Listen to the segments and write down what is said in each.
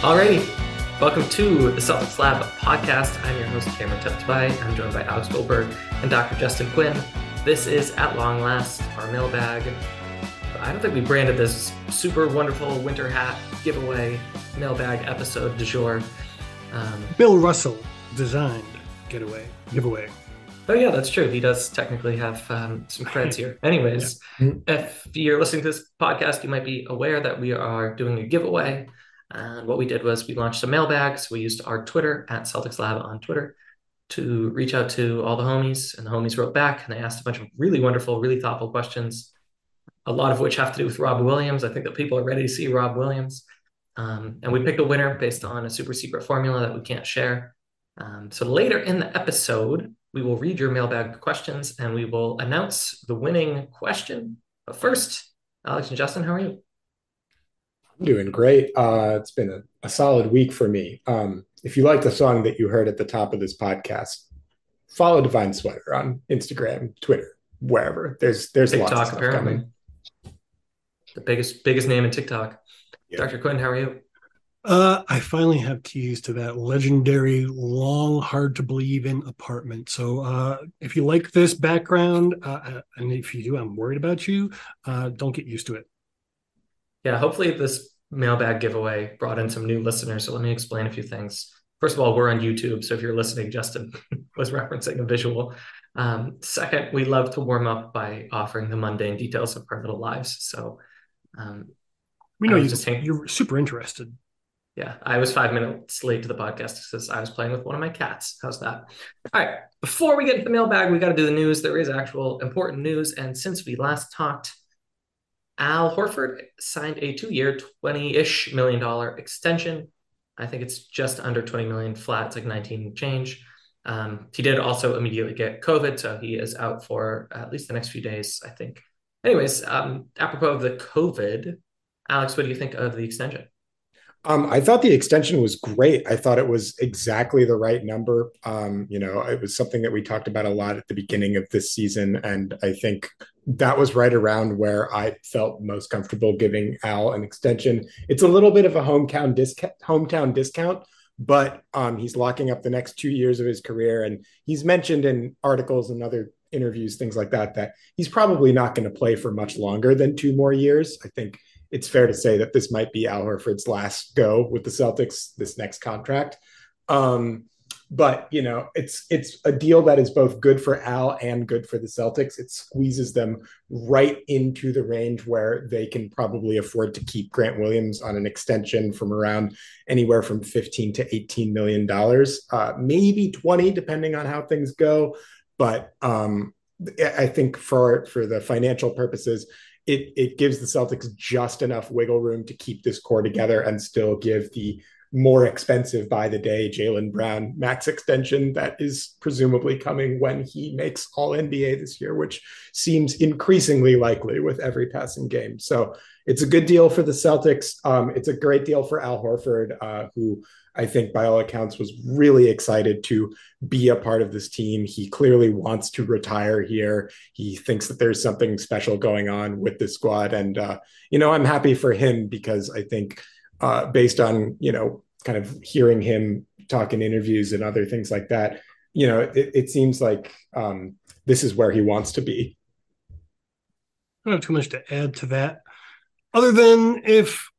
Alrighty, Welcome to the Celtics Lab podcast. I'm your host, Cameron Tabatabaie. I'm joined by Alex Goldberg and Dr. Justin Quinn. This is, at long last, our mailbag. I don't think we branded this super wonderful winter hat giveaway mailbag episode du jour. Um, Bill Russell designed getaway giveaway. Oh yeah, that's true. He does technically have um, some creds here. Anyways, yeah. if you're listening to this podcast, you might be aware that we are doing a giveaway. And what we did was we launched some mailbags. We used our Twitter at Celtics Lab on Twitter to reach out to all the homies, and the homies wrote back and they asked a bunch of really wonderful, really thoughtful questions, a lot of which have to do with Rob Williams. I think that people are ready to see Rob Williams. Um, and we picked a winner based on a super secret formula that we can't share. Um, so later in the episode, we will read your mailbag questions and we will announce the winning question. But first, Alex and Justin, how are you? Doing great. Uh, it's been a, a, solid week for me. Um, if you like the song that you heard at the top of this podcast, follow Divine Sweater on Instagram, Twitter, wherever. There's there's TikTok, lots of stuff apparently. coming. The biggest biggest name in TikTok. Dr. Quinn, how are you? Uh, I finally have keys to that legendary, long, hard to believe in apartment. So, uh, if you like this background, uh, uh and if you do, I'm worried about you. Uh, don't get used to it. Yeah, hopefully this mailbag giveaway brought in some new listeners. So let me explain a few things. First of all, we're on YouTube. So if you're listening, Justin was referencing a visual. Um, second, we love to warm up by offering the mundane details of our little lives. So um, we know you just hang- you're super interested. Yeah, I was five minutes late to the podcast because I was playing with one of my cats. How's that? All right. Before we get into the mailbag, we got to do the news. There is actual important news. And since we last talked, Al Horford signed a two-year, twenty-ish million dollar extension. I think it's just under twenty million flat. It's like nineteen change. Um, he did also immediately get COVID, so he is out for at least the next few days, I think. Anyways, um, apropos of the COVID, Alex, what do you think of the extension? Um, I thought the extension was great. I thought it was exactly the right number. Um, you know, it was something that we talked about a lot at the beginning of this season, and I think that was right around where I felt most comfortable giving Al an extension. It's a little bit of a hometown discount, hometown discount, but um, he's locking up the next two years of his career, and he's mentioned in articles and other interviews, things like that, that he's probably not going to play for much longer than two more years. I think it's fair to say that this might be Al Horford's last go with the Celtics this next contract. Um, but you know, it's it's a deal that is both good for Al and good for the Celtics. It squeezes them right into the range where they can probably afford to keep Grant Williams on an extension from around anywhere from 15 to 18 million dollars, uh, maybe 20, depending on how things go. But um, I think for for the financial purposes, it it gives the Celtics just enough wiggle room to keep this core together and still give the more expensive by the day Jaylen Brown max extension that is presumably coming when he makes all NBA this year, which seems increasingly likely with every passing game. So it's a good deal for the Celtics. Um, it's a great deal for Al Horford, uh, who I think by all accounts was really excited to be a part of this team. He clearly wants to retire here. He thinks that there's something special going on with this squad. And, uh, you know, I'm happy for him because I think uh, based on, you know, kind of hearing him talk in interviews and other things like that, you know, it, it seems like um, this is where he wants to be. I don't have too much to add to that, other than if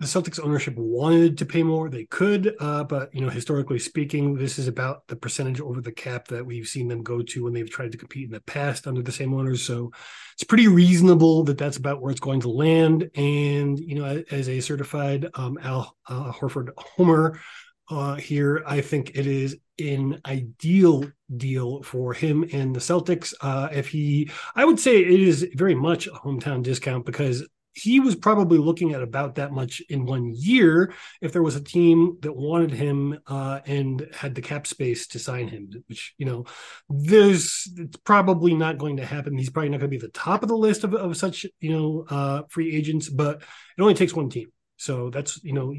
the Celtics ownership wanted to pay more, they could. Uh, but you know, historically speaking, this is about the percentage over the cap that we've seen them go to when they've tried to compete in the past under the same owners. So it's pretty reasonable that that's about where it's going to land. And you know, as a certified um, Al uh, Horford homer uh, here, I think it is an ideal deal for him and the Celtics. Uh, if he, I would say it is very much a hometown discount because he was probably looking at about that much in one year if there was a team that wanted him uh, and had the cap space to sign him which you know there's it's probably not going to happen. He's probably not going to be the top of the list of, of such you know uh, free agents but it only takes one team. So that's you know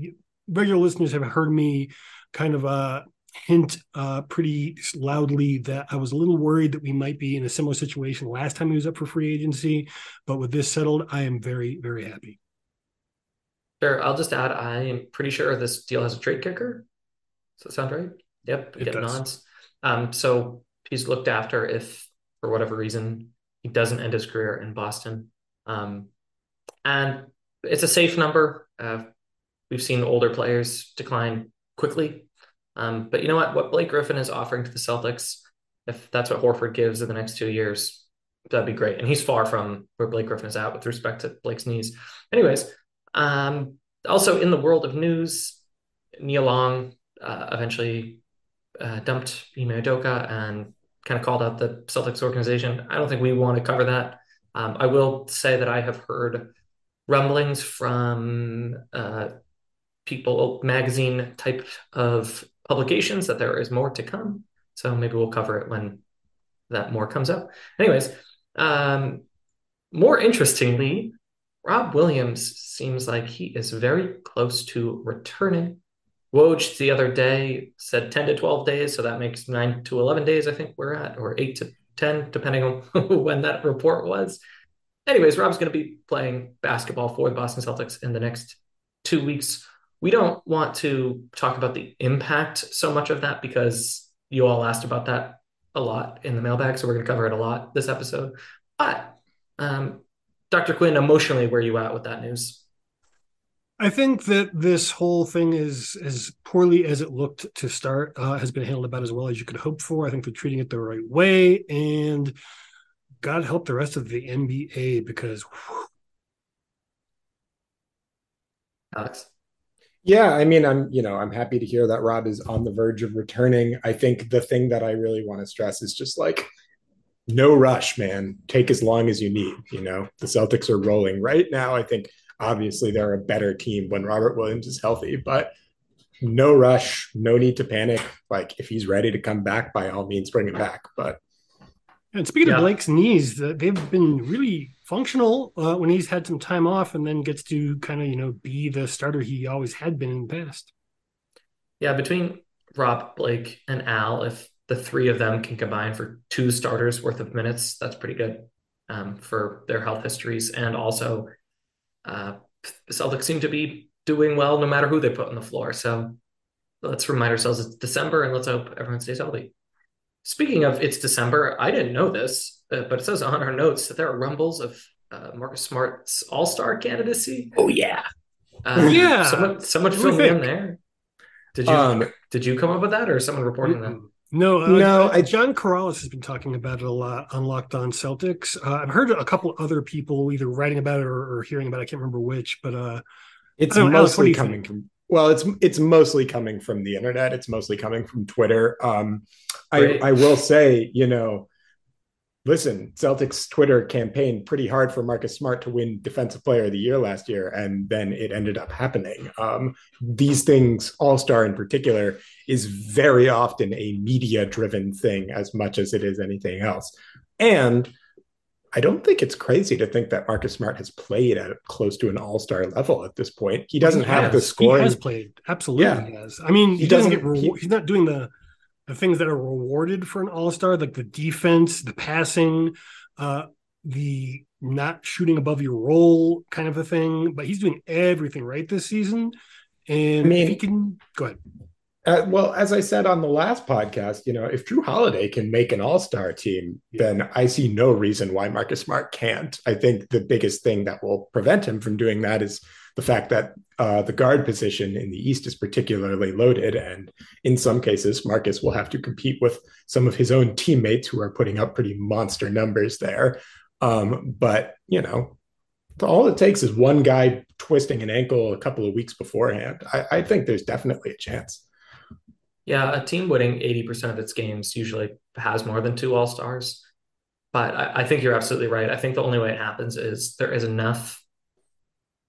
regular listeners have heard me kind of uh hint uh, pretty loudly that I was a little worried that we might be in a similar situation last time he was up for free agency. But with this settled, I am very, very happy. Sure. I'll just add I am pretty sure this deal has a trade kicker. Does that sound right? Yep. It get does. nods. Um, so he's looked after if, for whatever reason, he doesn't end his career in Boston. Um, and it's a safe number. Uh, we've seen older players decline quickly um, but you know what? What Blake Griffin is offering to the Celtics, if that's what Horford gives in the next two years, that'd be great. And he's far from where Blake Griffin is at with respect to Blake's knees. Anyways, um, also in the world of news, Nia Long uh, eventually uh, dumped Ime Udoka and kind of called out the Celtics organization. I don't think we want to cover that. Um, I will say that I have heard rumblings from uh, people magazine type of publications that there is more to come. So maybe we'll cover it when that more comes up. Anyways, um, more interestingly, Rob Williams seems like he is very close to returning. Woj the other day said 10 to 12 days, so that makes 9 to 11 days, I think we're at, or 8 to 10, depending on when that report was. Anyways, Rob's going to be playing basketball for the Boston Celtics in the next two weeks we don't want to talk about the impact so much of that because you all asked about that a lot in the mailbag. So we're going to cover it a lot this episode. But um, Dr. Quinn, emotionally, where are you at with that news? I think that this whole thing is as poorly as it looked to start uh, has been handled about as well as you could hope for. I think they're treating it the right way, and God help the rest of the NBA because. Whew. Alex. Yeah, I mean, I'm you know I'm happy to hear that Rob is on the verge of returning. I think the thing that I really want to stress is just like no rush, man. Take as long as you need. You know, the Celtics are rolling right now. I think obviously they're a better team when Robert Williams is healthy, but no rush, no need to panic. Like if he's ready to come back, by all means, bring him back. But and speaking yeah. of Blake's knees, they've been really functional uh, when he's had some time off and then gets to kind of, you know, be the starter he always had been in the past. Yeah, between Rob, Blake, and Al, if the three of them can combine for two starters worth of minutes, that's pretty good um, for their health histories. And also, uh, the Celtics seem to be doing well no matter who they put on the floor. So let's remind ourselves it's December and let's hope everyone stays healthy. Speaking of it's December, I didn't know this, uh, but it says on our notes that there are rumbles of uh, Marcus Smart's All Star candidacy. Oh yeah, uh, yeah. Someone, someone fill me in there. Did you um, did you come up with that, or someone reporting that? No, uh, no. I, John Karalis has been talking about it a lot on Locked On Celtics. Uh, I've heard a couple other people either writing about it or, or hearing about it. I can't remember which, but uh, it's mostly coming from well, it's it's mostly coming from the internet. It's mostly coming from Twitter. Um, I, I will say, you know, listen, Celtics Twitter campaigned pretty hard for Marcus Smart to win Defensive Player of the Year last year, and then it ended up happening. Um, these things, All Star in particular, is very often a media driven thing as much as it is anything else. And I don't think it's crazy to think that Marcus Smart has played at close to an all star level at this point. He doesn't he have the scoring. He has played. Absolutely, yeah. he has. I mean, he, he doesn't, doesn't, get. Re- he, he's not doing the the things that are rewarded for an all star, like the defense, the passing, uh, the not shooting above your role kind of a thing. But he's doing everything right this season. And I mean, he can go ahead. Uh, well, as I said on the last podcast, you know, if Jrue Holiday can make an All Star team, then I see no reason why Marcus Smart can't. I think the biggest thing that will prevent him from doing that is the fact that uh, the guard position in the East is particularly loaded, and in some cases, Marcus will have to compete with some of his own teammates who are putting up pretty monster numbers there. Um, but you know, all it takes is one guy twisting an ankle a couple of weeks beforehand. I, I think there's definitely a chance. Yeah, a team winning 80% of its games usually has more than two All Stars. But I, I, think you're absolutely right. I think the only way it happens is there is enough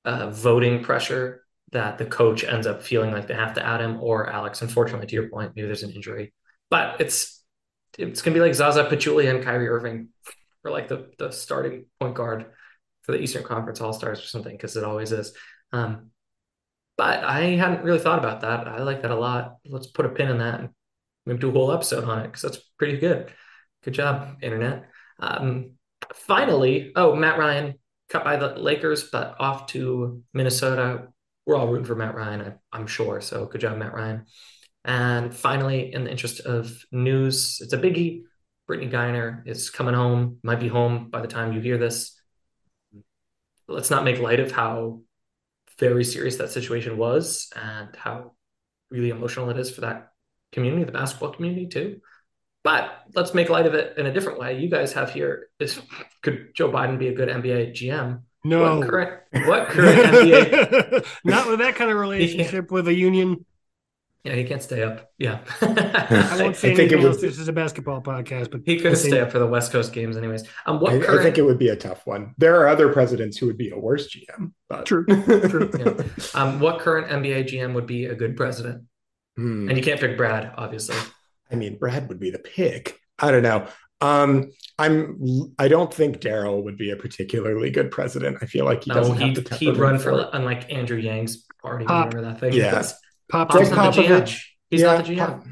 uh, voting pressure that the coach ends up feeling like they have to add him or Alex. Unfortunately, to your point, maybe there's an injury. But it's it's gonna be like Zaza Pachulia and Kyrie Irving for like the the starting point guard for the Eastern Conference All Stars or something, because it always is. Um, but I hadn't really thought about that. I like that a lot. Let's put a pin in that and maybe do a whole episode on it because that's pretty good. Good job, internet. Um, finally, oh, Matt Ryan cut by the Lakers, but off to Minnesota. We're all rooting for Matt Ryan, I, am sure. So good job, Matt Ryan. And finally, in the interest of news, it's a biggie. Brittney Griner is coming home, might be home by the time you hear this. Let's not make light of how very serious that situation was and how really emotional it is for that community, the basketball community too. But let's make light of it in a different way. You guys have here is could Joe Biden be a good NBA GM? No. What current, what current NBA? Not with that kind of relationship with a union. Yeah, he can't stay up. Yeah. I won't say I anything else. This is a basketball podcast, but he could stay up for the West Coast games, anyways. Um, what I, current... I, think it would be a tough one. There are other presidents who would be a worse GM. But... True. True. yeah. um, what current NBA GM would be a good president? Hmm. And you can't pick Brad, obviously. I mean, Brad would be the pick. I don't know. Um, I'm. I don't think Daryl would be a particularly good president. I feel like he doesn't. No, he'd, he'd run for, for unlike Andrew Yang's party, Pop. whatever that thing yeah. is. Pop, Pop's not the GM. He's yeah, not the GM. Pop.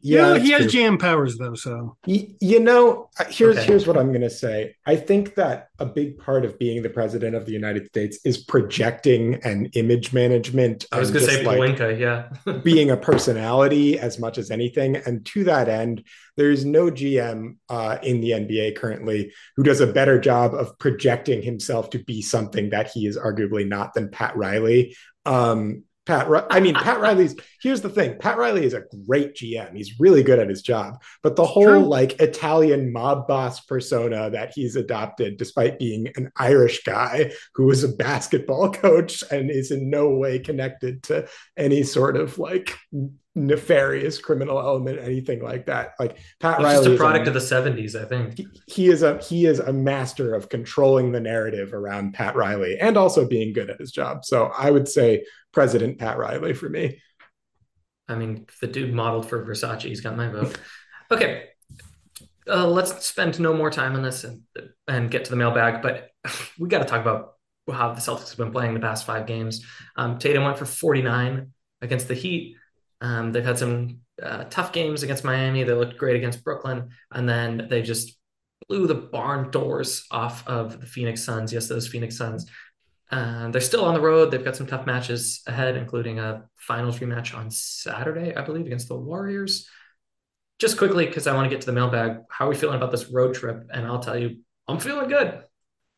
Yeah, he has GM powers though. So you, you know, uh, here's okay. here's what I'm going to say. I think that a big part of being the president of the United States is projecting and image management. I was going to say like yeah, being a personality as much as anything. And to that end, there is no GM uh, in the NBA currently who does a better job of projecting himself to be something that he is arguably not than Pat Riley. Um, Pat, I mean, Pat Riley's. Here's the thing: Pat Riley is a great GM. He's really good at his job. But the whole True. like Italian mob boss persona that he's adopted, despite being an Irish guy who is a basketball coach and is in no way connected to any sort of like nefarious criminal element, anything like that. Like Pat He's Riley, just a product a, of the '70s, I think. He, he, is a he is a master of controlling the narrative around Pat Riley and also being good at his job. So I would say President Pat Riley for me. I mean, the dude modeled for Versace. He's got my vote. Okay, uh, let's spend no more time on this and and get to the mailbag. But we got to talk about how the Celtics have been playing the past five games. Um, Tatum went for 49 against the Heat. Um, they've had some uh, tough games against Miami. They looked great against Brooklyn, and then they just blew the barn doors off of the Phoenix Suns. Yes, those Phoenix Suns. Uh, they're still on the road. They've got some tough matches ahead, including a finals rematch on Saturday, I believe, against the Warriors. Just quickly, because I want to get to the mailbag, how are we feeling about this road trip? And I'll tell you, I'm feeling good.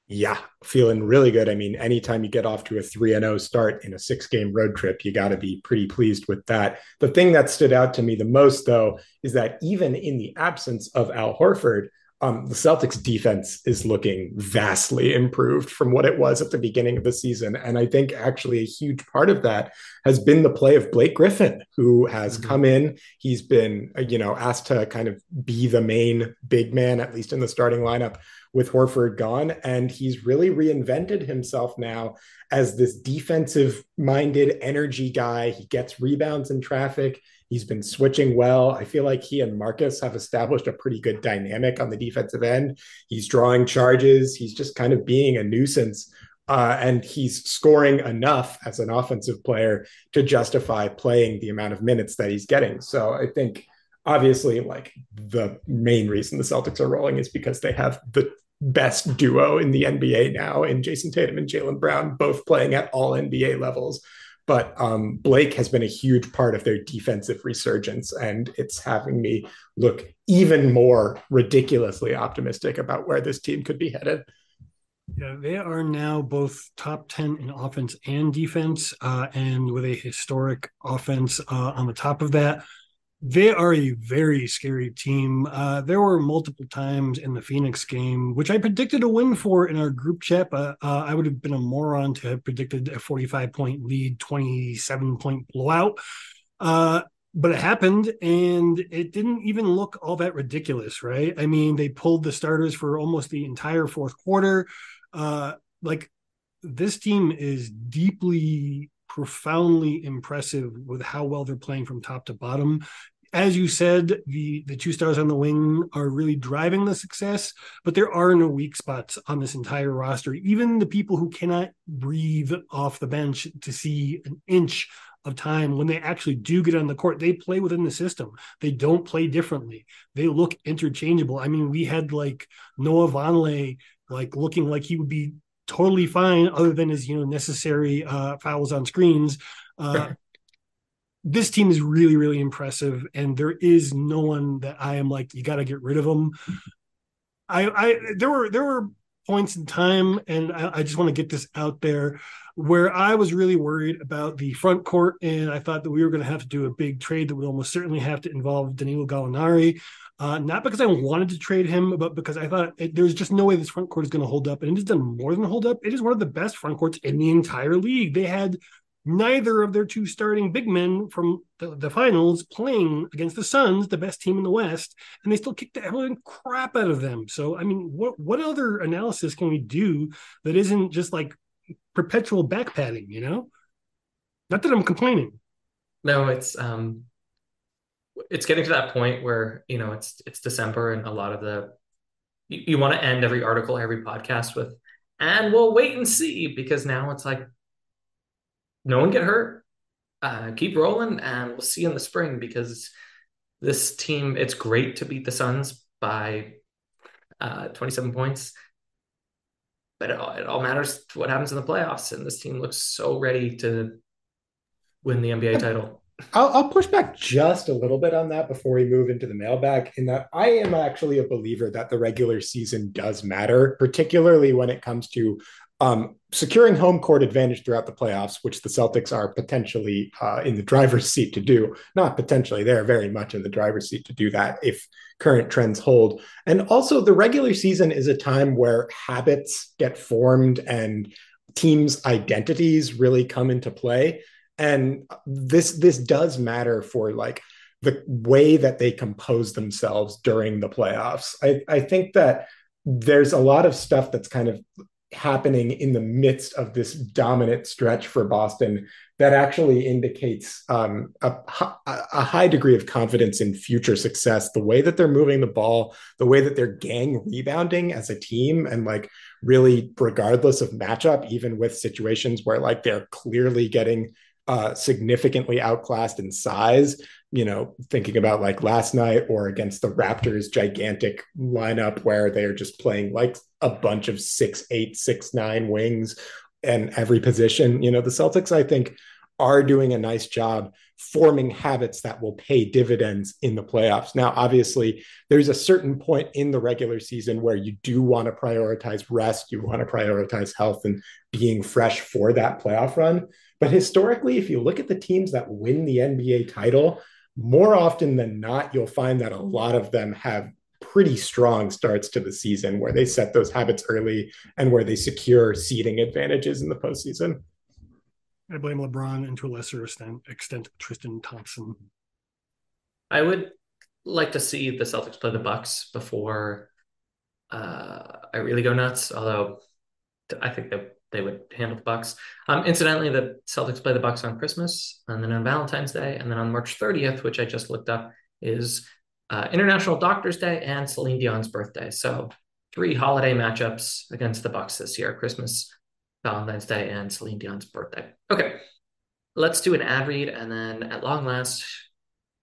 Yeah, feeling really good. I mean, anytime you get off to a 3 and 0 start in a six game road trip, you got to be pretty pleased with that. The thing that stood out to me the most, though, is that even in the absence of Al Horford, um, the Celtics defense is looking vastly improved from what it was at the beginning of the season. And I think actually a huge part of that has been the play of Blake Griffin, who has mm-hmm. come in. He's been, uh, you know, asked to kind of be the main big man, at least in the starting lineup with Horford gone. And he's really reinvented himself now as this defensive minded energy guy. He gets rebounds in traffic. He's been switching well. I feel like he and Marcus have established a pretty good dynamic on the defensive end. He's drawing charges. He's just kind of being a nuisance. Uh, and he's scoring enough as an offensive player to justify playing the amount of minutes that he's getting. So I think obviously like the main reason the Celtics are rolling is because they have the best duo in the NBA now in Jayson Tatum and Jaylen Brown, both playing at all NBA levels. But um, Blake has been a huge part of their defensive resurgence, and it's having me look even more ridiculously optimistic about where this team could be headed. Yeah, they are now both top 10 in offense and defense, uh, and with a historic offense uh, on the top of that. They are a very scary team. Uh, there were multiple times in the Phoenix game, which I predicted a win for in our group chat, but uh, I would have been a moron to have predicted a 45 point lead, 27 point blowout. Uh, but it happened and it didn't even look all that ridiculous, right? I mean, they pulled the starters for almost the entire fourth quarter. Uh, like this team is deeply profoundly impressive with how well they're playing from top to bottom. As you said, the the two stars on the wing are really driving the success, but there are no weak spots on this entire roster. Even the people who cannot breathe off the bench to see an inch of time when they actually do get on the court, they play within the system. They don't play differently. They look interchangeable. I mean, we had like Noah Vonleh like looking like he would be totally fine other than his you know necessary uh, fouls on screens. Uh, this team is really really impressive, and there is no one that I am like you got to get rid of them. I, I there were there were points in time, and I, I just want to get this out there where I was really worried about the front court, and I thought that we were going to have to do a big trade that would almost certainly have to involve Danilo Gallinari. Uh, not because I wanted to trade him, but because I thought it, there's just no way this front court is going to hold up. And it has done more than hold up. It is one of the best front courts in the entire league. They had neither of their two starting big men from the, the, finals playing against the Suns, the best team in the West, and they still kicked the hell crap out of them. So, I mean, what what other analysis can we do that isn't just like perpetual back padding? You know, not that I'm complaining. No, it's um, it's getting to that point where you know it's it's December and a lot of the you, you want to end every article, every podcast with, and we'll wait and see because now it's like no one get hurt, uh, keep rolling, and we'll see in the spring because this team it's great to beat the Suns by uh, 27 points. But it all, it all matters what happens in the playoffs, and this team looks so ready to win the NBA title. I'll, I'll, push back just a little bit on that before we move into the mailbag. In that, I am actually a believer that the regular season does matter, particularly when it comes to um, securing home court advantage throughout the playoffs, which the Celtics are potentially uh, in the driver's seat to do. Not potentially, they're very much in the driver's seat to do that if current trends hold. And also, the regular season is a time where habits get formed and teams' identities really come into play and this this does matter for like the way that they compose themselves during the playoffs i i think that there's a lot of stuff that's kind of happening in the midst of this dominant stretch for Boston that actually indicates um, a, a, high degree of confidence in future success. The way that they're moving the ball, the way that they're gang rebounding as a team, and like really, regardless of matchup, even with situations where like they're clearly getting uh, significantly outclassed in size. You know, thinking about like last night or against the Raptors' gigantic lineup where they are just playing like a bunch of six, eight, six, nine wings and every position. You know, the Celtics, I think, are doing a nice job forming habits that will pay dividends in the playoffs. Now, obviously, there's a certain point in the regular season where you do want to prioritize rest, you want to prioritize health and being fresh for that playoff run. But historically, if you look at the teams that win the NBA title, more often than not, you'll find that a lot of them have pretty strong starts to the season where they set those habits early and where they secure seeding advantages in the postseason. I blame LeBron and to a lesser extent, extent Tristan Thompson. I would like to see the Celtics play the Bucks before uh, I really go nuts. Although I think that they would handle the Bucks. Um, incidentally, the Celtics play the Bucks on Christmas, and then on Valentine's Day, and then on March 30th, which I just looked up, is uh, International Doctors Day and Celine Dion's birthday. So three holiday matchups against the Bucks this year: Christmas, Valentine's Day, and Celine Dion's birthday. Okay, let's do an ad read, and then at long last,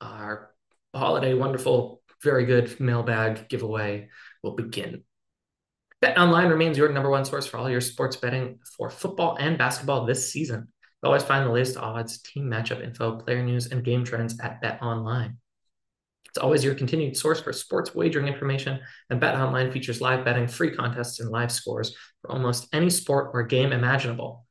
our holiday wonderful, very good mailbag giveaway will begin. Bet Online remains your number one source for all your sports betting for football and basketball this season. You always find the latest odds, team matchup info, player news, and game trends at Bet Online. It's always your continued source for sports wagering information, and Bet Online features live betting, free contests, and live scores for almost any sport or game imaginable.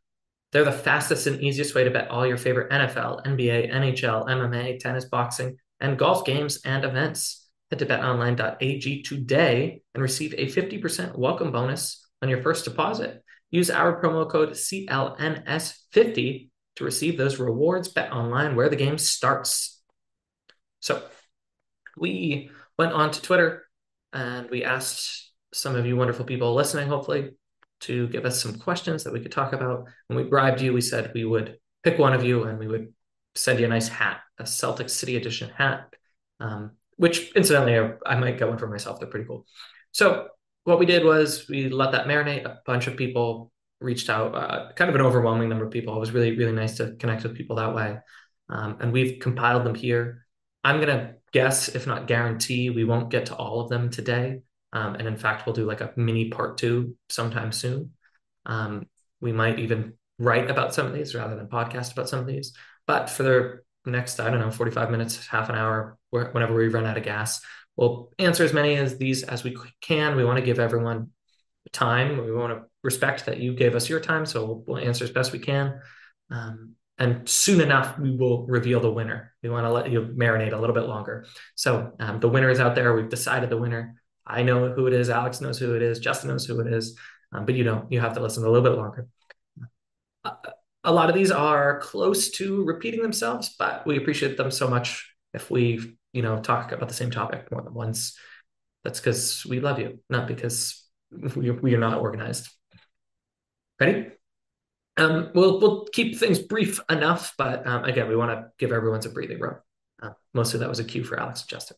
They're the fastest and easiest way to bet all your favorite NFL, NBA, NHL, MMA, tennis, boxing, and golf games and events. Head to betonline.ag today and receive a 50% welcome bonus on your first deposit. Use our promo code CLNS50 to receive those rewards. Bet online where the game starts. So, we went on to Twitter and we asked some of you wonderful people listening, hopefully, to give us some questions that we could talk about. When we bribed you, we said we would pick one of you and we would send you a nice hat, a Celtic City Edition hat, um, which incidentally, I, might get one for myself. They're pretty cool. So, what we did was we let that marinate. A bunch of people reached out, uh, kind of an overwhelming number of people. It was really, really nice to connect with people that way. Um, and we've compiled them here. I'm to guess, if not guarantee, we won't get to all of them today. Um, and in fact, we'll do like a mini part two sometime soon. Um, we might even write about some of these rather than podcast about some of these. But for the next, I don't know, 45 minutes, half an hour, whenever we run out of gas, we'll answer as many of these as we can. We want to give everyone time. We want to respect that you gave us your time. So we'll answer as best we can. Um, and soon enough we will reveal the winner we want to let you marinate a little bit longer so um, the winner is out there we've decided the winner i know who it is alex knows who it is justin knows who it is um, but you don't you have to listen a little bit longer uh, a lot of these are close to repeating themselves but we appreciate them so much if we you know talk about the same topic more than once that's because we love you not because we, we are not organized ready um, we'll we'll keep things brief enough, but um, again, we want to give everyone some breathing room. Uh, mostly that was a cue for Alex and Justin.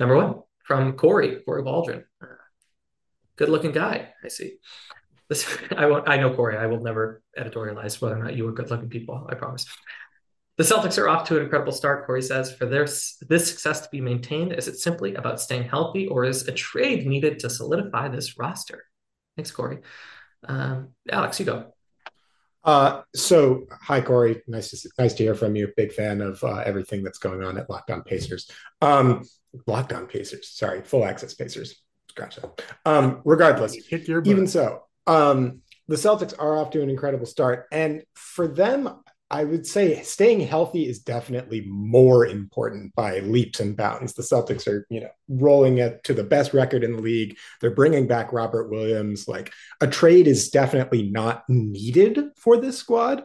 Number one from Corey, Corey Waldron. Uh, good looking guy, I see. This I won't. I know Corey. I will never editorialize whether or not you are good looking people. I promise. The Celtics are off to an incredible start, Corey says. For this, this success to be maintained, is it simply about staying healthy, or is a trade needed to solidify this roster? Thanks, Corey. Um, Alex, you go. Uh, so, hi Corey, nice to nice to hear from you. Big fan of uh, everything that's going on at Lockdown Pacers. Um, Locked On Pacers, sorry, Full Access Pacers. Scratch that. Um, regardless, even so, um, the Celtics are off to an incredible start, and for them, I would say staying healthy is definitely more important by leaps and bounds. The Celtics are, you know, rolling it to the best record in the league. They're bringing back Robert Williams. Like a trade is definitely not needed for this squad.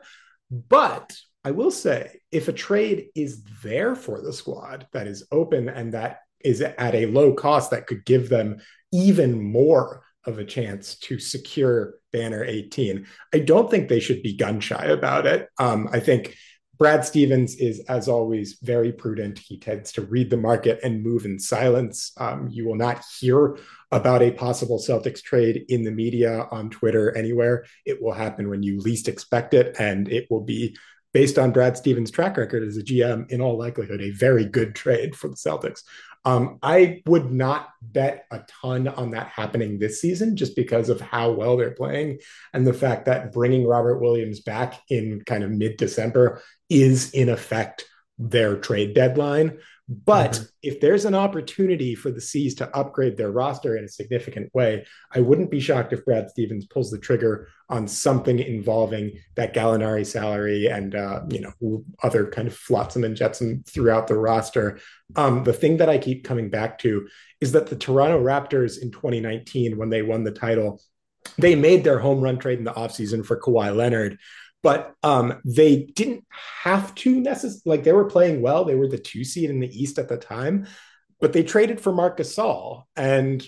But I will say, if a trade is there for the squad that is open and that is at a low cost that could give them even more of a chance to secure banner 18. I don't think they should be gun shy about it. Um, I think Brad Stevens is, as always, very prudent. He tends to read the market and move in silence. Um, you will not hear about a possible Celtics trade in the media, on Twitter, anywhere. It will happen when you least expect it, and it will be based on Brad Stevens' track record as a GM, in all likelihood, a very good trade for the Celtics. Um, I would not bet a ton on that happening this season just because of how well they're playing and the fact that bringing Robert Williams back in kind of mid December is, in effect, their trade deadline. But mm-hmm. if there's an opportunity for the C's to upgrade their roster in a significant way, I wouldn't be shocked if Brad Stevens pulls the trigger on something involving that Gallinari salary and uh, you know other kind of flotsam and jetsam throughout the roster. Um, the thing that I keep coming back to is that the Toronto Raptors in 2019, when they won the title, they made their home run trade in the offseason for Kawhi Leonard but um, they didn't have to necessarily like they were playing well. They were the two seed in the East at the time, but they traded for Marc Gasol and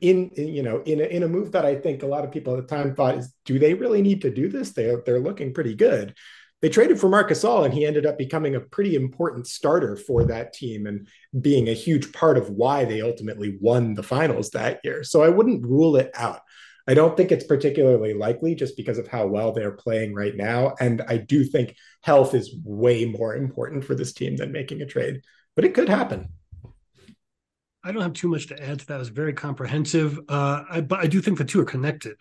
in, in you know in a, in a move that I think a lot of people at the time thought is do they really need to do this? They they're looking pretty good. They traded for Marc Gasol and he ended up becoming a pretty important starter for that team and being a huge part of why they ultimately won the finals that year. So I wouldn't rule it out. I don't think it's particularly likely just because of how well they're playing right now. And I do think health is way more important for this team than making a trade, but it could happen. I don't have too much to add to that. It was very comprehensive, uh, I, but I do think the two are connected.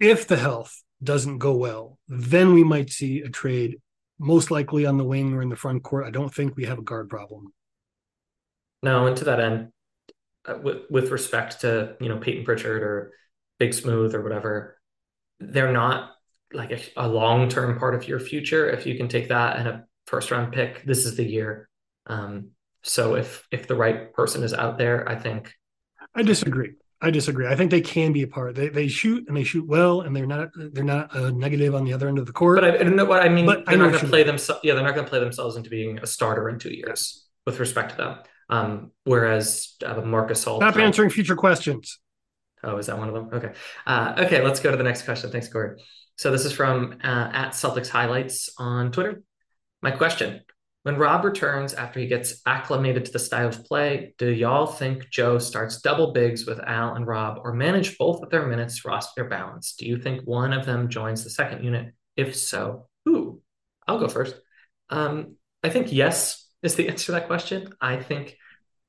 if the health doesn't go well, then we might see a trade, most likely on the wing or in the front court. I don't think we have a guard problem. Now, and to that end, uh, with, with respect to you know Peyton Pritchard or Big Smooth or whatever, they're not like a, a long term part of your future. If you can take that and a first round pick, this is the year. Um, so if if the right person is out there, I think. I disagree. I disagree. I think they can be a part. They they shoot and they shoot well, and they're not they're not a negative on the other end of the court. But I, I don't know what I mean. But they're not going to play themselves. Yeah, they're not going to play themselves into being a starter in two years with respect to them. Um, whereas uh, Marc Gasol. Stop answering future questions. Oh, is that one of them? Okay. Uh, okay, let's go to the next question. Thanks, Corey. So this is from uh, at Celtics Highlights on Twitter. My question when Rob returns after he gets acclimated to the style of play, do y'all think Joe starts double bigs with Al and Rob or manage both of their minutes roster balance? Do you think one of them joins the second unit? If so, who? I'll go first. Um, I think yes is the answer to that question. I think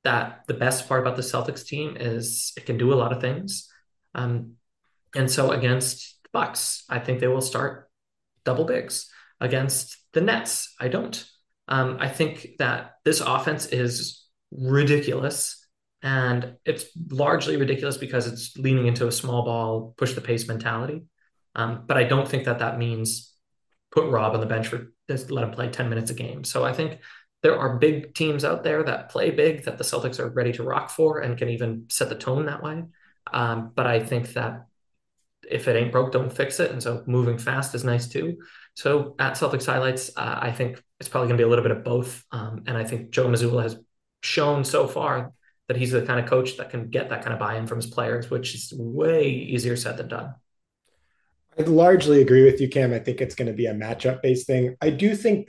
that the best part about the Celtics team is it can do a lot of things. Um, and so against the Bucks, I think they will start double bigs. Against the Nets, I don't. Um, I think that this offense is ridiculous. And it's largely ridiculous because it's leaning into a small ball, push the pace mentality. Um, but I don't think that that means put Rob on the bench for just let him play 10 minutes a game. So I think there are big teams out there that play big that the Celtics are ready to rock for and can even set the tone that way. Um, but I think that if it ain't broke, don't fix it. And so moving fast is nice too. So at Celtics highlights, uh, I think it's probably going to be a little bit of both. Um, and I think Joe Mazzulla has shown so far that he's the kind of coach that can get that kind of buy-in from his players, which is way easier said than done. I largely agree with you, Cam. I think it's going to be a matchup based thing. I do think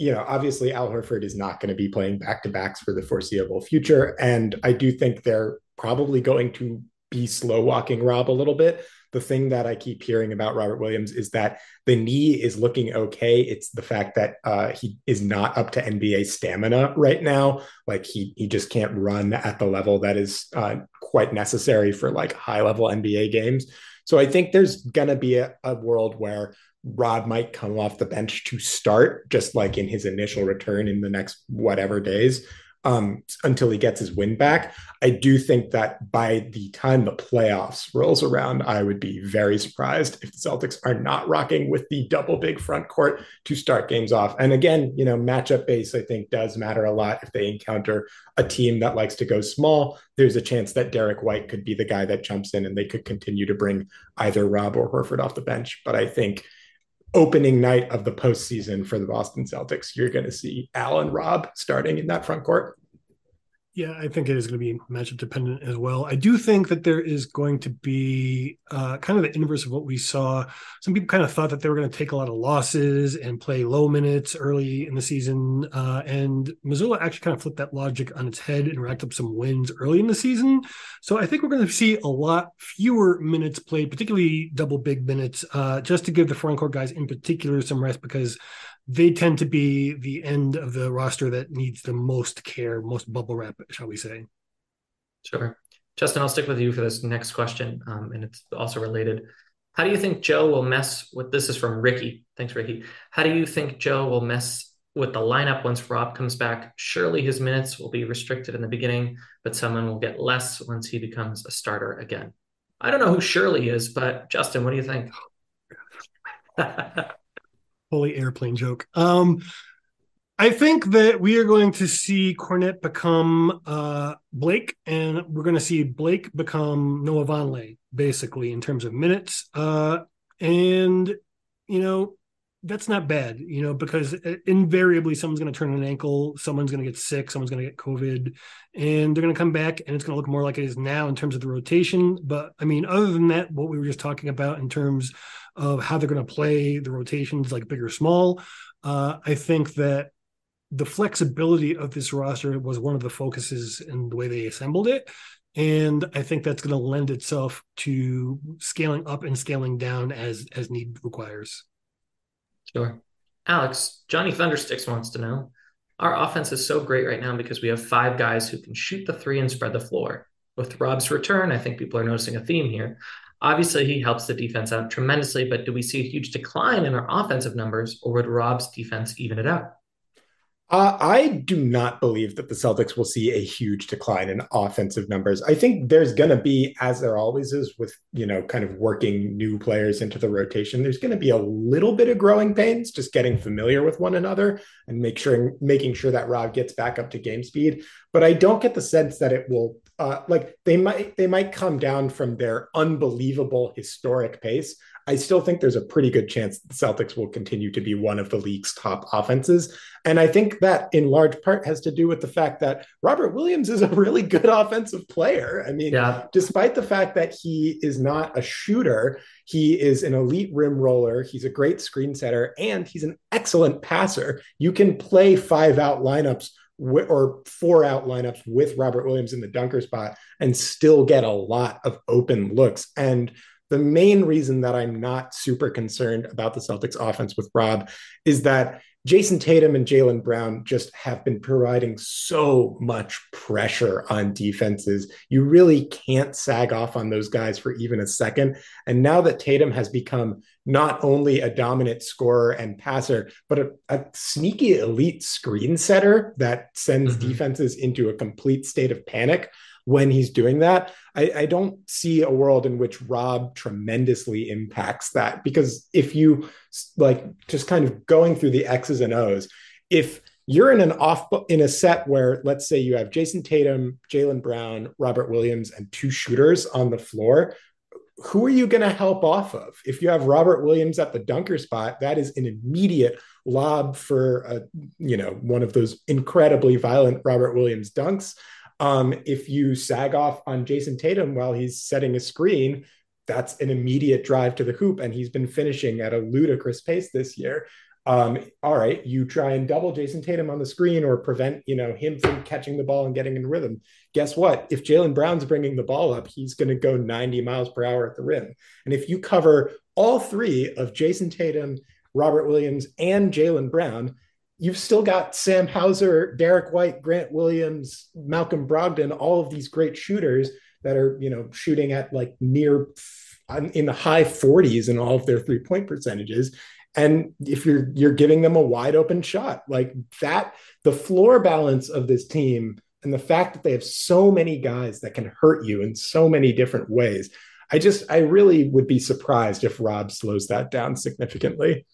you know, obviously Al Horford is not going to be playing back to backs for the foreseeable future. And I do think they're probably going to be slow walking Rob a little bit. The thing that I keep hearing about Robert Williams is that the knee is looking okay. It's the fact that uh, he is not up to NBA stamina right now. Like he he just can't run at the level that is uh, quite necessary for like high level NBA games. So I think there's gonna be a, a world where Rob might come off the bench to start, just like in his initial return in the next whatever days, um, until he gets his win back. I do think that by the time the playoffs rolls around, I would be very surprised if the Celtics are not rocking with the double big front court to start games off. And again, you know, matchup base, I think, does matter a lot. If they encounter a team that likes to go small, there's a chance that Derrick White could be the guy that jumps in and they could continue to bring either Rob or Horford off the bench. But I think opening night of the postseason for the Boston Celtics, you're going to see Al and Rob starting in that front court. Yeah, I think it is going to be matchup dependent as well. I do think that there is going to be uh, kind of the inverse of what we saw. Some people kind of thought that they were going to take a lot of losses and play low minutes early in the season. Uh, and Mazzulla actually kind of flipped that logic on its head and racked up some wins early in the season. So I think we're going to see a lot fewer minutes played, particularly double big minutes, uh, just to give the front court guys in particular some rest because they tend to be the end of the roster that needs the most care, most bubble wrap, shall we say? Sure. Justin, I'll stick with you for this next question, um, and it's also related. How do you think Joe will mess with this? Is from Ricky. Thanks, Ricky. How do you think Joe will mess with the lineup once Rob comes back? Surely his minutes will be restricted in the beginning, but someone will get less once he becomes a starter again. I don't know who Shirley is, but Justin, what do you think? Holy airplane joke. Um, I think that we are going to see Kornet become uh, Blake, and we're going to see Blake become Noah Vonleh, basically, in terms of minutes. Uh, and, you know, that's not bad, you know, because invariably someone's going to turn an ankle, someone's going to get sick, someone's going to get COVID, and they're going to come back and it's going to look more like it is now in terms of the rotation. But I mean, other than that, what we were just talking about in terms of how they're going to play the rotations, like big or small, uh, I think that the flexibility of this roster was one of the focuses in the way they assembled it. And I think that's going to lend itself to scaling up and scaling down as as need requires. Sure. Alex, Johnny Thundersticks wants to know our offense is so great right now because we have five guys who can shoot the three and spread the floor. With Rob's return, I think people are noticing a theme here. Obviously, he helps the defense out tremendously, but do we see a huge decline in our offensive numbers, or would Rob's defense even it out? Uh, I do not believe that the Celtics will see a huge decline in offensive numbers. I think there's going to be, as there always is, with you know, kind of working new players into the rotation. There's going to be a little bit of growing pains, just getting familiar with one another and make sure making sure that Rob gets back up to game speed. But I don't get the sense that it will. Uh, like they might they might come down from their unbelievable historic pace I still think there's a pretty good chance the Celtics will continue to be one of the league's top offenses. And I think that in large part has to do with the fact that Robert Williams is a really good offensive player. I mean, yeah. despite the fact that he is not a shooter, he is an elite rim roller, he's a great screen setter, and he's an excellent passer. You can play five out lineups or four out lineups with Robert Williams in the dunker spot and still get a lot of open looks. And the main reason that I'm not super concerned about the Celtics offense with Rob is that Jayson Tatum and Jaylen Brown just have been providing so much pressure on defenses. You really can't sag off on those guys for even a second. And now that Tatum has become not only a dominant scorer and passer, but a, a sneaky elite screen setter that sends mm-hmm. defenses into a complete state of panic, when he's doing that. I, I, don't see a world in which Rob tremendously impacts that because if you like just kind of going through the X's and O's, if you're in an off in a set where let's say you have Jayson Tatum, Jaylen Brown, Robert Williams, and two shooters on the floor, who are you going to help off of? If you have Robert Williams at the dunker spot, that is an immediate lob for a, you know one of those incredibly violent Robert Williams dunks. Um, if you sag off on Jayson Tatum while he's setting a screen, that's an immediate drive to the hoop, and he's been finishing at a ludicrous pace this year. Um, all right, you try and double Jayson Tatum on the screen or prevent, you know, him from catching the ball and getting in rhythm. Guess what? If Jaylen Brown's bringing the ball up, he's going to go 90 miles per hour at the rim. And if you cover all three of Jayson Tatum, Robert Williams, and Jaylen Brown, you've still got Sam Hauser, Derrick White, Grant Williams, Malcolm Brogdon, all of these great shooters that are, you know, shooting at like near in the high 40s in all of their three point percentages. And if you're you're giving them a wide open shot like that, the floor balance of this team and the fact that they have so many guys that can hurt you in so many different ways, I just I really would be surprised if Rob slows that down significantly.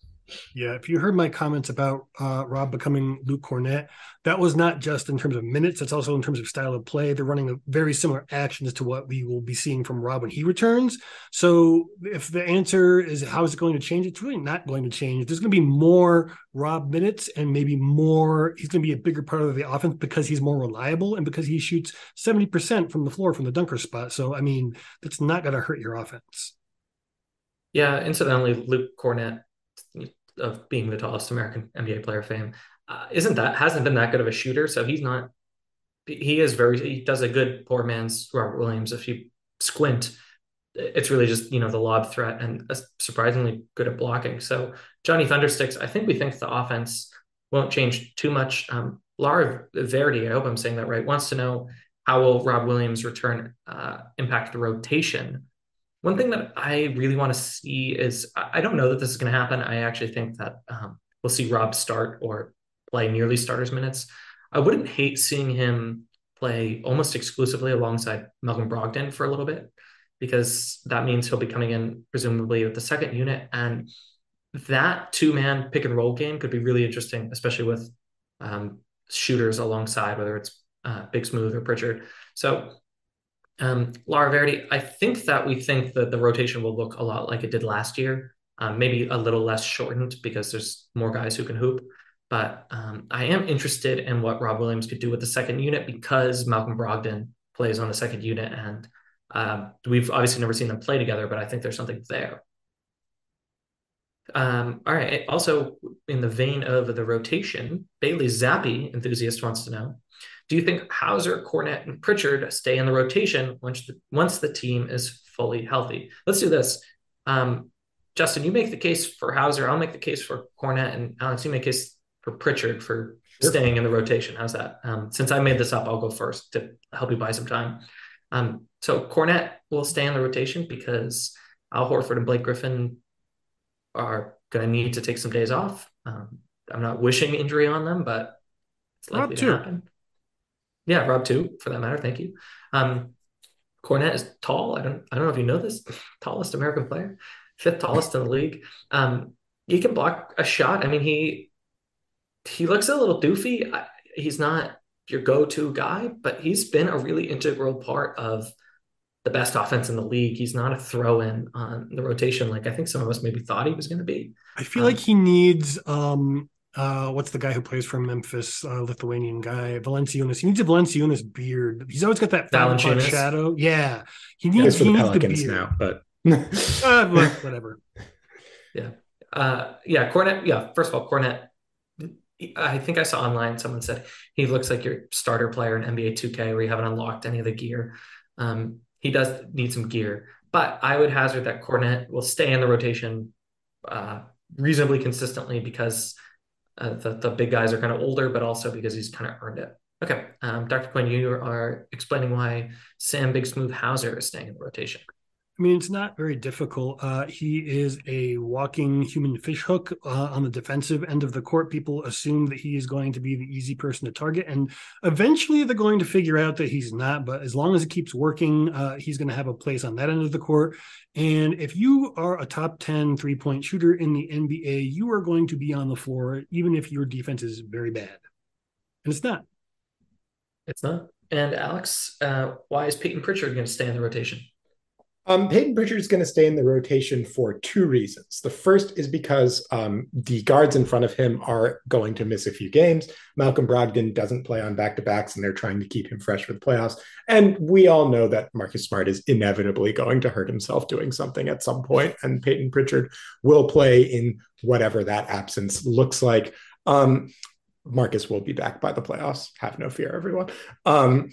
Yeah, if you heard my comments about uh, Rob becoming Luke Kornet, that was not just in terms of minutes, it's also in terms of style of play. They're running a very similar actions to what we will be seeing from Rob when he returns. So if the answer is how is it going to change, it's really not going to change. There's going to be more Rob minutes and maybe more, he's going to be a bigger part of the offense because he's more reliable and because he shoots 70% from the floor from the dunker spot. So, I mean, that's not going to hurt your offense. Yeah, incidentally, Luke Kornet of being the tallest American NBA player fame, uh, isn't that hasn't been that good of a shooter. So he's not. He is very. He does a good poor man's Robert Williams. If you squint, it's really just you know the lob threat and surprisingly good at blocking. So Johnny Thundersticks, I think we think the offense won't change too much. Um, Verdi, I hope I'm saying that right, wants to know how will Rob Williams' return uh, impact the rotation one thing that I really want to see is I don't know that this is going to happen. I actually think that um, we'll see Rob start or play nearly starters minutes. I wouldn't hate seeing him play almost exclusively alongside Malcolm Brogdon for a little bit. because that means he'll be coming in presumably with the second unit. And that two man pick and roll game could be really interesting, especially with um, shooters alongside, whether it's uh, Big Smooth or Pritchard. So, um, Lara Verdi, I think that we think that the rotation will look a lot like it did last year, um, maybe a little less shortened because there's more guys who can hoop. But um, I am interested in what Rob Williams could do with the second unit because Malcolm Brogdon plays on the second unit. And um, we've obviously never seen them play together, but I think there's something there. Um, all right. Also, in the vein of the rotation, Bailey Zappe enthusiast wants to know: Do you think Hauser, Kornet, and Pritchard stay in the rotation once the, once the team is fully healthy? Let's do this. Um, Justin, you make the case for Hauser. I'll make the case for Kornet, and Alex, you make a case for Pritchard for sure. staying in the rotation. How's that? Um, since I made this up, I'll go first to help you buy some time. Um, so Kornet will stay in the rotation because Al Horford and Blake Griffin are going to need to take some days off. Um, I'm not wishing injury on them, but it's likely Rob to happen. Yeah, Rob too, for that matter. Thank you. Um, Kornet is tall. I don't. I don't know if you know this. tallest American player, fifth tallest in the league. Um, he can block a shot. I mean, he he looks a little doofy. He's not your go-to guy, but he's been a really integral part of the best offense in the league. He's not a throw in on the rotation like I think some of us maybe thought he was going to be. I feel um, like he needs um uh what's the guy who plays for Memphis, uh, Lithuanian guy, Valanciunas. He needs a Valanciunas beard. He's always got that five shadow. Yeah. He needs, he needs the beard. now, but uh, whatever. Yeah. Uh yeah, Kornet, yeah, first of all, Kornet. I think I saw online someone said he looks like your starter player in NBA 2K where you haven't unlocked any of the gear. Um, he does need some gear, but I would hazard that Kornet will stay in the rotation uh, reasonably consistently because uh, the, the big guys are kind of older, but also because he's kind of earned it. Okay, um, Dr. Quinn, you are explaining why Sam Big Smooth Hauser is staying in rotation. I mean, it's not very difficult. Uh, he is a walking human fishhook uh, on the defensive end of the court. People assume that he is going to be the easy person to target, and eventually they're going to figure out that he's not. But as long as it keeps working, uh, he's going to have a place on that end of the court. And if you are a top 10 three point shooter in the NBA, you are going to be on the floor, even if your defense is very bad. And it's not. It's not. And Alex, uh, why is Payton Pritchard going to stay in the rotation? Um, Payton Pritchard is going to stay in the rotation for two reasons. The first is because um, the guards in front of him are going to miss a few games. Malcolm Brogdon doesn't play on back to backs, and they're trying to keep him fresh for the playoffs. And we all know that Marcus Smart is inevitably going to hurt himself doing something at some point, and Payton Pritchard will play in whatever that absence looks like. Um, Marcus will be back by the playoffs. Have no fear, everyone. Um,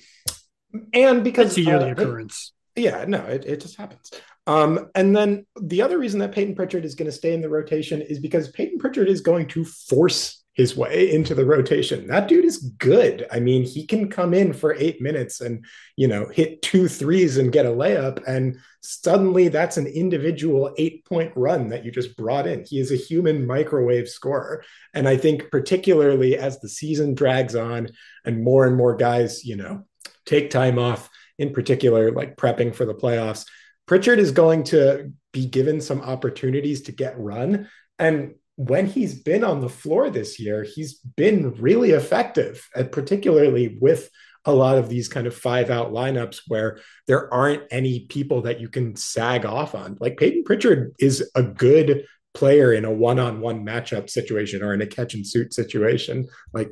and because it's a yearly uh, occurrence yeah, no, it, it just happens. Um, and then the other reason that Payton Pritchard is going to stay in the rotation is because Payton Pritchard is going to force his way into the rotation. That dude is good. I mean, he can come in for eight minutes and, you know, hit two threes and get a layup. And suddenly that's an individual eight point run that you just brought in. He is a human microwave scorer. And I think, particularly as the season drags on and more and more guys, you know, take time off in particular, like prepping for the playoffs. Pritchard is going to be given some opportunities to get run. And when he's been on the floor this year, he's been really effective, particularly with a lot of these kind of five out lineups where there aren't any people that you can sag off on. Like Payton Pritchard is a good player in a one on one matchup situation or in a catch and suit situation. Like,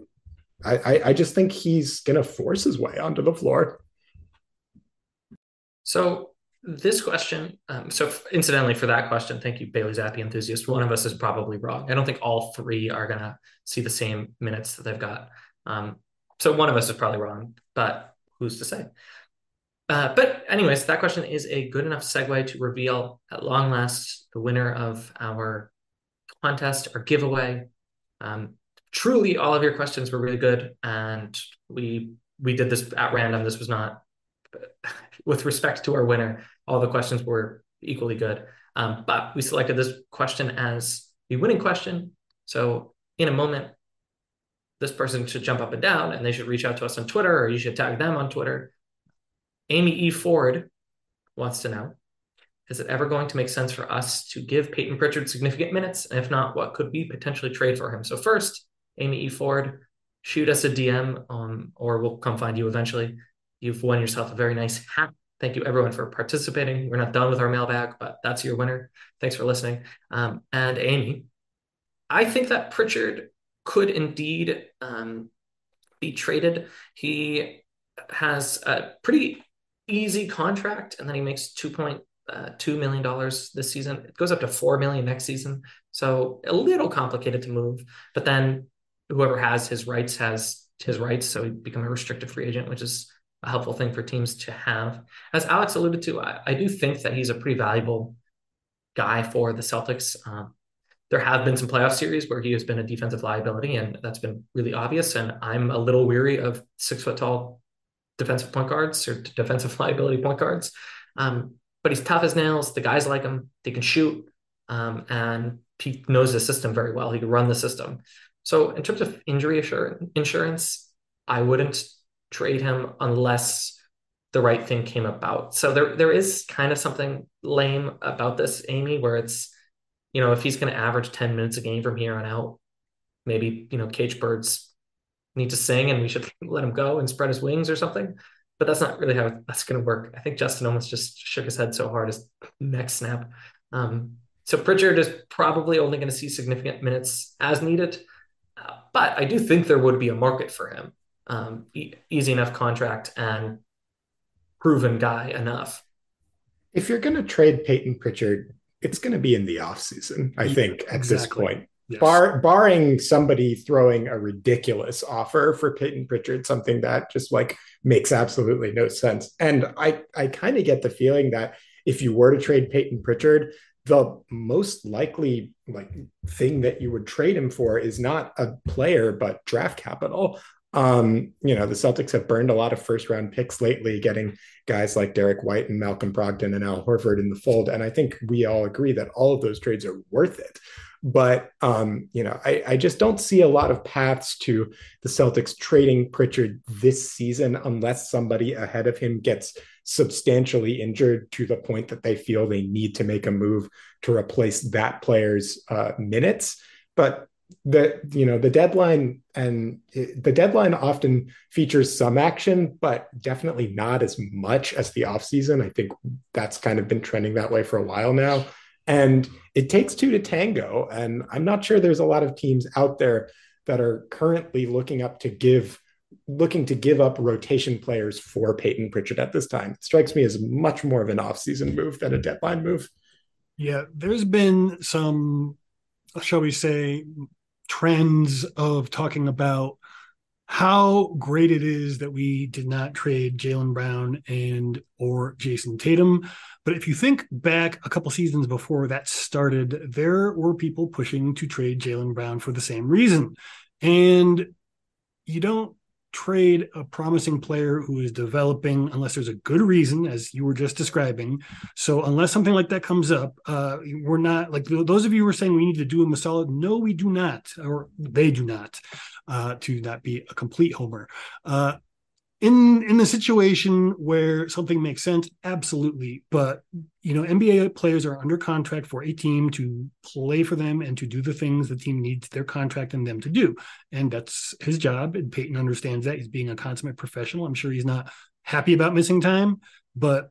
I, I just think he's going to force his way onto the floor. So this question, um, so incidentally for that question, thank you, Bailey Zappe enthusiast. One of us is probably wrong. I don't think all three are gonna see the same minutes that they've got. Um, so one of us is probably wrong, but who's to say? Uh, but anyways, that question is a good enough segue to reveal at long last the winner of our contest or giveaway. Um, truly, all of your questions were really good, and we we did this at random. This was not with respect to our winner, all the questions were equally good. Um, but we selected this question as the winning question. So in a moment, this person should jump up and down and they should reach out to us on Twitter or you should tag them on Twitter. Amy E. Ford wants to know is it ever going to make sense for us to give Payton Pritchard significant minutes? And if not, what could we potentially trade for him? So first, Amy E. Ford, shoot us a DM, um, or we'll come find you eventually. You've won yourself a very nice hat. Thank you everyone for participating. We're not done with our mailbag, but that's your winner. Thanks for listening. Um, and Amy, I think that Pritchard could indeed um, be traded. He has a pretty easy contract, and then he makes two point uh, two million dollars this season. It goes up to four million next season, so a little complicated to move. But then whoever has his rights has his rights, so he become a restricted free agent, which is a helpful thing for teams to have. As Alex alluded to, I, I do think that he's a pretty valuable guy for the Celtics. Um, there have been some playoff series where he has been a defensive liability, and that's been really obvious. And I'm a little weary of six foot tall defensive point guards or defensive liability point guards. Um, but he's tough as nails. The guys like him. They can shoot, um, and he knows the system very well. He can run the system. So in terms of injury insurance, I wouldn't trade him unless the right thing came about. So there there is kind of something lame about this, Amy, where it's you know, if he's going to average 10 minutes a game from here on out, maybe, you know, cage birds need to sing and we should let him go and spread his wings or something. But that's not really how that's going to work. I think Justin almost just shook his head so hard his neck snap. Um, so Pritchard is probably only going to see significant minutes as needed. Uh, but I do think there would be a market for him. Um, e- easy enough contract and proven guy enough. If you're going to trade Payton Pritchard, it's going to be in the off season, I think, at exactly. this point. Yes. Bar, barring somebody throwing a ridiculous offer for Payton Pritchard, something that just like makes absolutely no sense. And I, I kind of get the feeling that if you were to trade Payton Pritchard, the most likely like thing that you would trade him for is not a player but draft capital um, you know, the Celtics have burned a lot of first round picks lately, getting guys like Derrick White and Malcolm Brogdon and Al Horford in the fold. And I think we all agree that all of those trades are worth it. But um, you know, I, I just don't see a lot of paths to the Celtics trading Pritchard this season unless somebody ahead of him gets substantially injured to the point that they feel they need to make a move to replace that player's uh, minutes. But the you know the deadline and the deadline often features some action but definitely not as much as the off season. I think that's kind of been trending that way for a while now. And it takes two to tango and i'm not sure there's a lot of teams out there that are currently looking up to give looking to give up rotation players for Payton Pritchard at this time. It strikes me as much more of an off-season move than a deadline move. Yeah there's been some shall we say trends of talking about how great it is that we did not trade Jaylen Brown and or Jayson Tatum. But if you think back a couple seasons before that started, there were people pushing to trade Jaylen Brown for the same reason. And you don't trade a promising player who is developing unless there's a good reason as you were just describing. So unless something like that comes up uh, we're not like those of you who are saying we need to do a solid no we do not or they do not uh, to not be a complete homer. Uh, in in the situation where something makes sense absolutely. But you know nba players are under contract for a team to play for them and to do the things the team needs their contract and them to do. And that's his job and payton understands that. He's being a consummate professional. I'm sure he's not happy about missing time but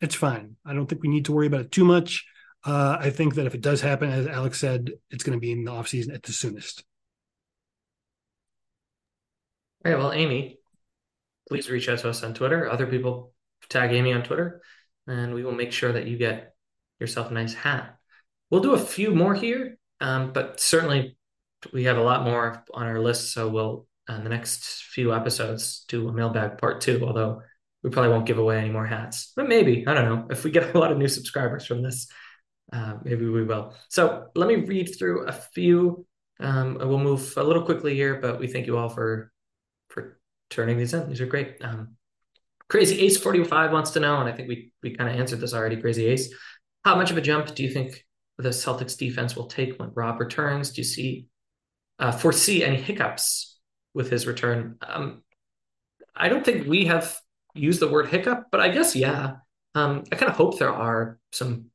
it's fine. I don't think we need to worry about it too much. Uh, i think that if it does happen as alex said it's going to be in the offseason at the soonest. All right well amy please reach out to us on Twitter. Other people tag Amy on Twitter, and we will make sure that you get yourself a nice hat. We'll do a few more here, um, but certainly we have a lot more on our list. So we'll, in the next few episodes, do a mailbag part two, although we probably won't give away any more hats. But maybe, I don't know, if we get a lot of new subscribers from this, uh, maybe we will. So let me read through a few. Um, we'll move a little quickly here, but we thank you all for turning these in. These are great. Um, Crazy Ace 45 wants to know, and I think we we kind of answered this already, Crazy Ace. How much of a jump do you think the Celtics defense will take when Rob returns? Do you see uh, foresee any hiccups with his return? Um, I don't think we have used the word hiccup, but I guess yeah. Um, I kind of hope there are some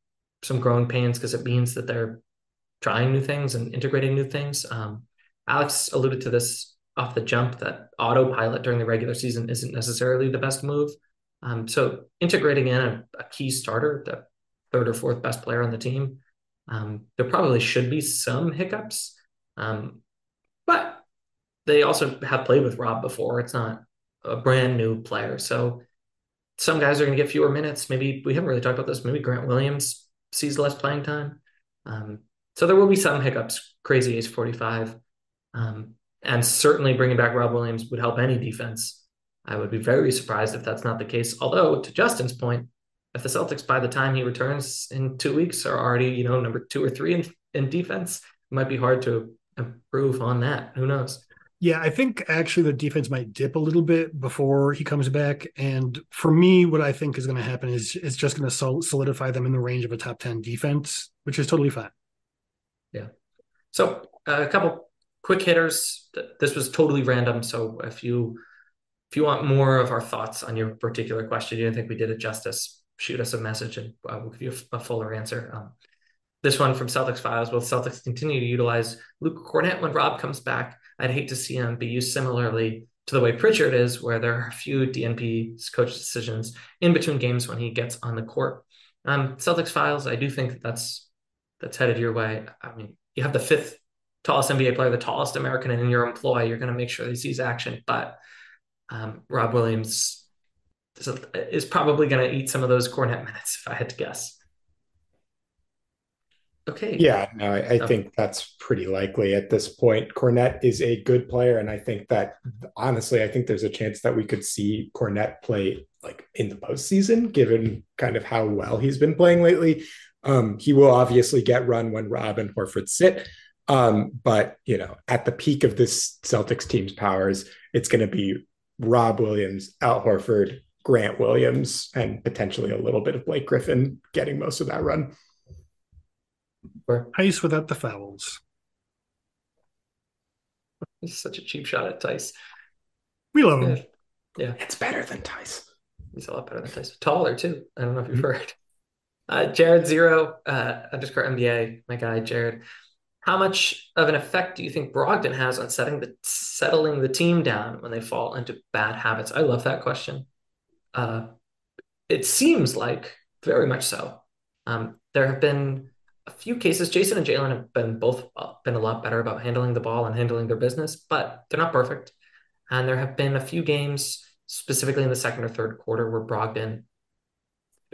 some growing pains because it means that they're trying new things and integrating new things. Um, Alex alluded to this off the jump that autopilot during the regular season isn't necessarily the best move. Um, so integrating in a, a, key starter, the third or fourth best player on the team, um, there probably should be some hiccups. Um, but they also have played with Rob before. It's not a brand new player. So some guys are going to get fewer minutes. Maybe we haven't really talked about this. Maybe Grant Williams sees less playing time. Um, so there will be some hiccups. Crazy Ace 45. Um, and certainly bringing back Rob Williams would help any defense. I would be very surprised if that's not the case. Although, to Justin's point, if the Celtics by the time he returns in two weeks are already, you know, number two or three in, in defense, it might be hard to improve on that. Who knows? Yeah, I think actually the defense might dip a little bit before he comes back. And for me, what I think is going to happen is it's just going to solidify them in the range of a top 10 defense, which is totally fine. Yeah. So uh, a couple quick hitters. This was totally random. So if you if you want more of our thoughts on your particular question, you don't think we did it justice, shoot us a message and uh, we'll give you a, a fuller answer. Um, this one from Celtics Files. Will Celtics continue to utilize Luke Kornet when Rob comes back? I'd hate to see him be used similarly to the way Pritchard is, where there are a few DNP coach decisions in between games when he gets on the court. Um, Celtics Files. I do think that that's that's headed your way. I mean, you have the fifth tallest NBA player, the tallest American in your employ, you're going to make sure he sees action. But um, Rob Williams is, probably going to eat some of those Kornet minutes, if I had to guess. Okay. Yeah, no, I, I think that's pretty likely at this point. Kornet is a good player, and I think that honestly, I think there's a chance that we could see Kornet play like in the postseason, given kind of how well he's been playing lately. Um, he will obviously get run when Rob and Horford sit, um, but you know, at the peak of this Celtics team's powers, it's going to be Rob Williams, Al Horford, Grant Williams, and potentially a little bit of Blake Griffin getting most of that run. Theis without the fouls. He's such a cheap shot at Theis. We love him. Yeah. yeah. It's better than Theis. He's a lot better than Theis. Taller too. I don't know if you've mm-hmm. heard. Uh, Jared Zero, uh, underscore MBA, my guy Jared. How much of an effect do you think Brogdon has on setting the settling the team down when they fall into bad habits? I love that question. Uh, it seems like very much so. Um, there have been a few cases. Jayson and Jaylen have been both uh, been a lot better about handling the ball and handling their business, but they're not perfect. And there have been a few games, specifically in the second or third quarter, where Brogdon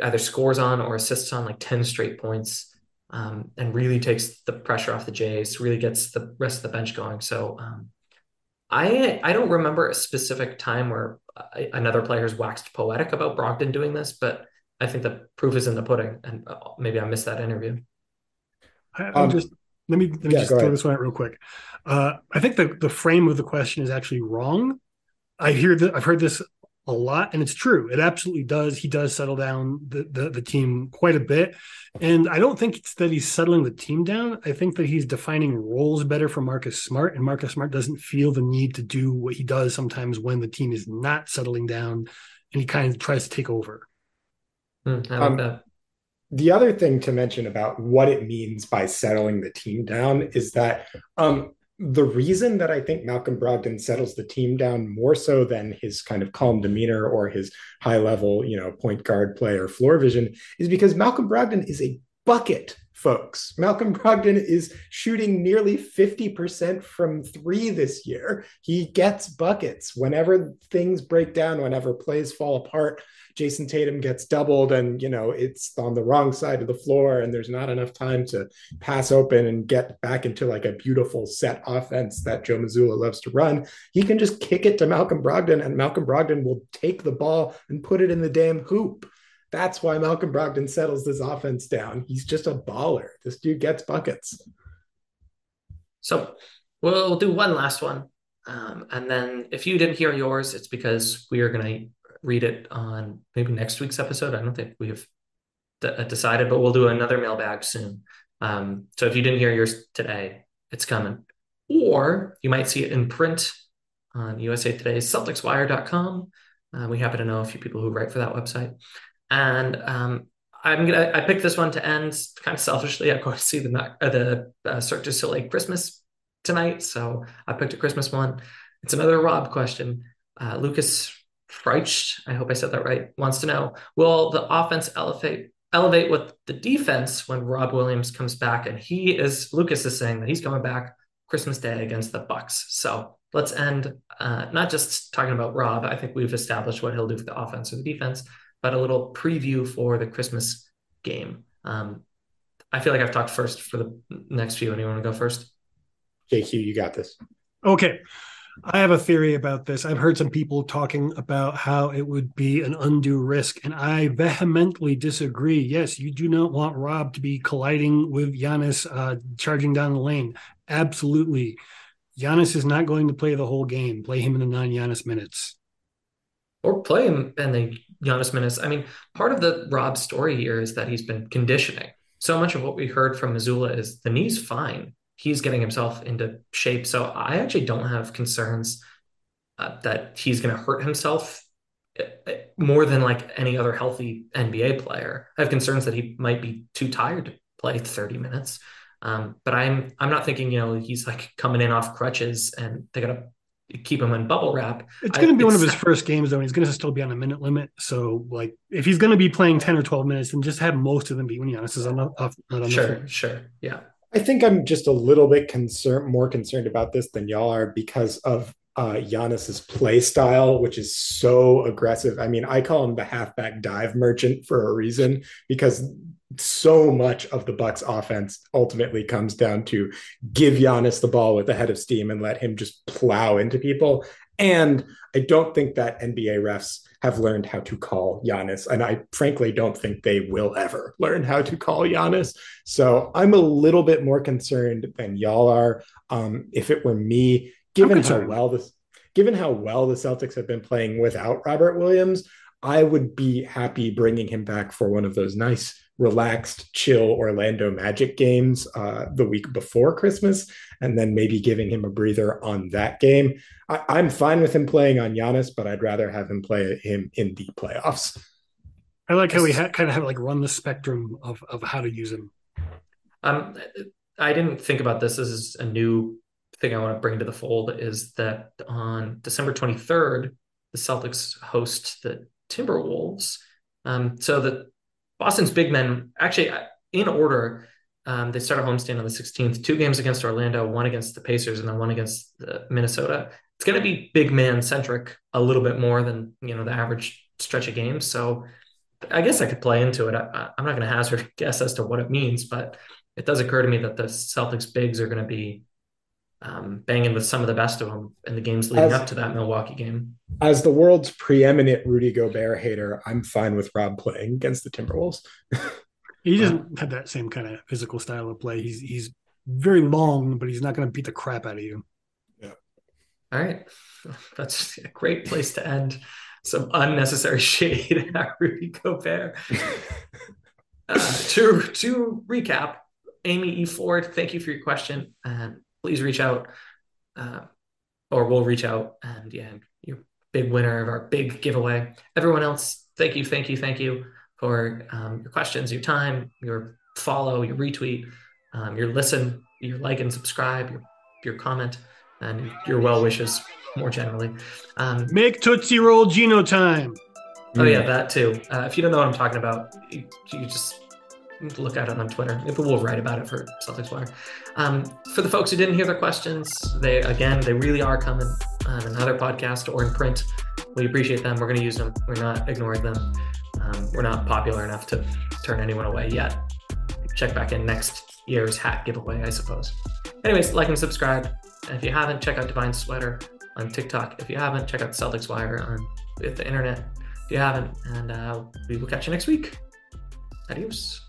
either scores on or assists on like 10 straight points um, and really takes the pressure off the Jays, really gets the rest of the bench going. So um, I I don't remember a specific time where I, another player has waxed poetic about Brogdon doing this, but I think the proof is in the pudding, and uh, maybe I missed that interview. I, um, just let me let me yeah, just throw ahead. this one out real quick. Uh, I think the the frame of the question is actually wrong. I hear that I've heard this a lot, and it's true. It absolutely does. He does settle down the, the, the team quite a bit, and I don't think it's that he's settling the team down. I think that he's defining roles better for Marcus Smart, and Marcus Smart doesn't feel the need to do what he does sometimes when the team is not settling down, and he kind of tries to take over. Mm, I like um, that. The other thing to mention about what it means by settling the team down is that um, the reason that I think Malcolm Brogdon settles the team down more so than his kind of calm demeanor or his high level, you know, point guard play or floor vision is because Malcolm Brogdon is a bucket, folks. Malcolm Brogdon is shooting nearly 50% from three this year. He gets buckets whenever things break down, whenever plays fall apart. Jayson Tatum gets doubled and, you know, it's on the wrong side of the floor and there's not enough time to pass open and get back into like a beautiful set offense that Joe Mazzulla loves to run. He can just kick it to Malcolm Brogdon and Malcolm Brogdon will take the ball and put it in the damn hoop. That's why Malcolm Brogdon settles this offense down. He's just a baller. This dude gets buckets. So we'll do one last one. Um, and then if you didn't hear yours, it's because we are going to read it on maybe next week's episode. I don't think we have d- uh, decided, but we'll do another mailbag soon. Um, so if you didn't hear yours today, it's coming. Or you might see it in print on USA Today's CelticsWire.com. Uh, we happen to know a few people who write for that website. And um, I'm gonna I picked this one to end kind of selfishly. I'm going to see the uh, the uh, Cirque du Soleil Christmas tonight, so I picked a Christmas one. It's another Rob question. Uh, Lucas Freich, I hope I said that right, wants to know: Will the offense elevate elevate with the defense when Rob Williams comes back? And he is Lucas is saying that he's coming back Christmas Day against the Bucks. So let's end uh, not just talking about Rob. I think we've established what he'll do for the offense or the defense, but a little preview for the Christmas game. Um, I feel like I've talked first for the next few. Anyone want to go first? JQ, you got this. Okay. I have a theory about this. I've heard some people talking about how it would be an undue risk, and I vehemently disagree. Yes, you do not want Rob to be colliding with Giannis uh, charging down the lane. Absolutely. Giannis is not going to play the whole game. Play him in the non Giannis minutes. Or play him in the Giannis minutes. I mean, part of the Rob story here is that he's been conditioning. So much of what we heard from Mazzulla is the knee's fine he's getting himself into shape. So I actually don't have concerns uh, that he's going to hurt himself uh, uh, more than like any other healthy NBA player. I have concerns that he might be too tired to play 30 minutes. Um, but I'm I'm not thinking you know he's like coming in off crutches and they're gonna keep him in bubble wrap. It's going to be one of his first games though. And he's going to still be on a minute limit. So like if he's going to be playing 10 or 12 minutes, then just have most of them be when Giannis is on off. Not on sure, the sure, yeah. I think I'm just a little bit concerned, more concerned about this than y'all are because of uh, Giannis's play style, which is so aggressive. I mean, I call him the halfback dive merchant for a reason because so much of the Bucks' offense ultimately comes down to give Giannis the ball with a head of steam and let him just plow into people. And I don't think that NBA refs have learned how to call Giannis. And I frankly don't think they will ever learn how to call Giannis. So I'm a little bit more concerned than y'all are. Um, if it were me, given how well this given how well the Celtics have been playing without Robert Williams, I would be happy bringing him back for one of those nice relaxed, chill Orlando Magic games uh, the week before Christmas, and then maybe giving him a breather on that game. I, am fine with him playing on Giannis, but I'd rather have him play him in the playoffs. I like how we ha- kind of have like run the spectrum of of how to use him. Um, I didn't think about this. This is a new thing I want to bring to the fold. Is that on December 23rd, the Celtics host the Timberwolves. Um, so the Boston's big men actually in order. Um, they start a homestand on the 16th. Two games against Orlando, one against the Pacers, and then one against Minnesota. It's going to be big man centric a little bit more than you know the average stretch of games. So I guess I could play into it. I, am not going to hazard a guess as to what it means, but it does occur to me that the Celtics bigs are going to be um, banging with some of the best of them in the games leading as, up to that Milwaukee game. As the world's preeminent Rudy Gobert hater, I'm fine with Rob playing against the Timberwolves. he doesn't have that same kind of physical style of play. He's he's very long, but he's not going to beat the crap out of you. Yeah. All right, that's a great place to end. Some unnecessary shade at Rudy Gobert. uh, to to recap, Amy E. Ford, thank you for your question. And please reach out, uh, or we'll reach out. And yeah, you're big winner of our big giveaway. Everyone else, thank you, thank you, thank you for um, your questions, your time, your follow, your retweet, um, your listen, your like and subscribe, your your comment, and your well wishes more generally. Um, Make Tootsie Roll Geno time. Oh yeah, that too. Uh, if you don't know what I'm talking about, you, you just look at it on Twitter. Maybe we'll write about it for Celtics Wire. Um, for the folks who didn't hear their questions, they again they really are coming on another podcast or in print. We appreciate them. We're going to use them. We're not ignoring them. Um, we're not popular enough to turn anyone away yet. Check back in next year's hat giveaway, I suppose. Anyways, like and subscribe. And if you haven't, check out Divine Sweater on TikTok. If you haven't, check out Celtics Wire on the internet. If you haven't, and uh, we will catch you next week. Adios.